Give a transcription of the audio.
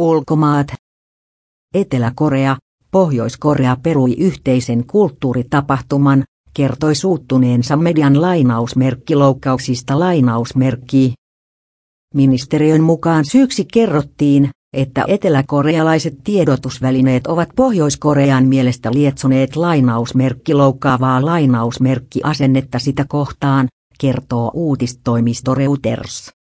Ulkomaat. Etelä-Korea, Pohjois-Korea perui yhteisen kulttuuritapahtuman, kertoi suuttuneensa median lainausmerkkiloukkauksista lainausmerkki. Ministeriön mukaan syyksi kerrottiin, että eteläkorealaiset tiedotusvälineet ovat Pohjois-Korean mielestä lietsoneet lainausmerkki loukkaavaa lainausmerkkiasennetta sitä kohtaan, kertoo uutistoimisto Reuters.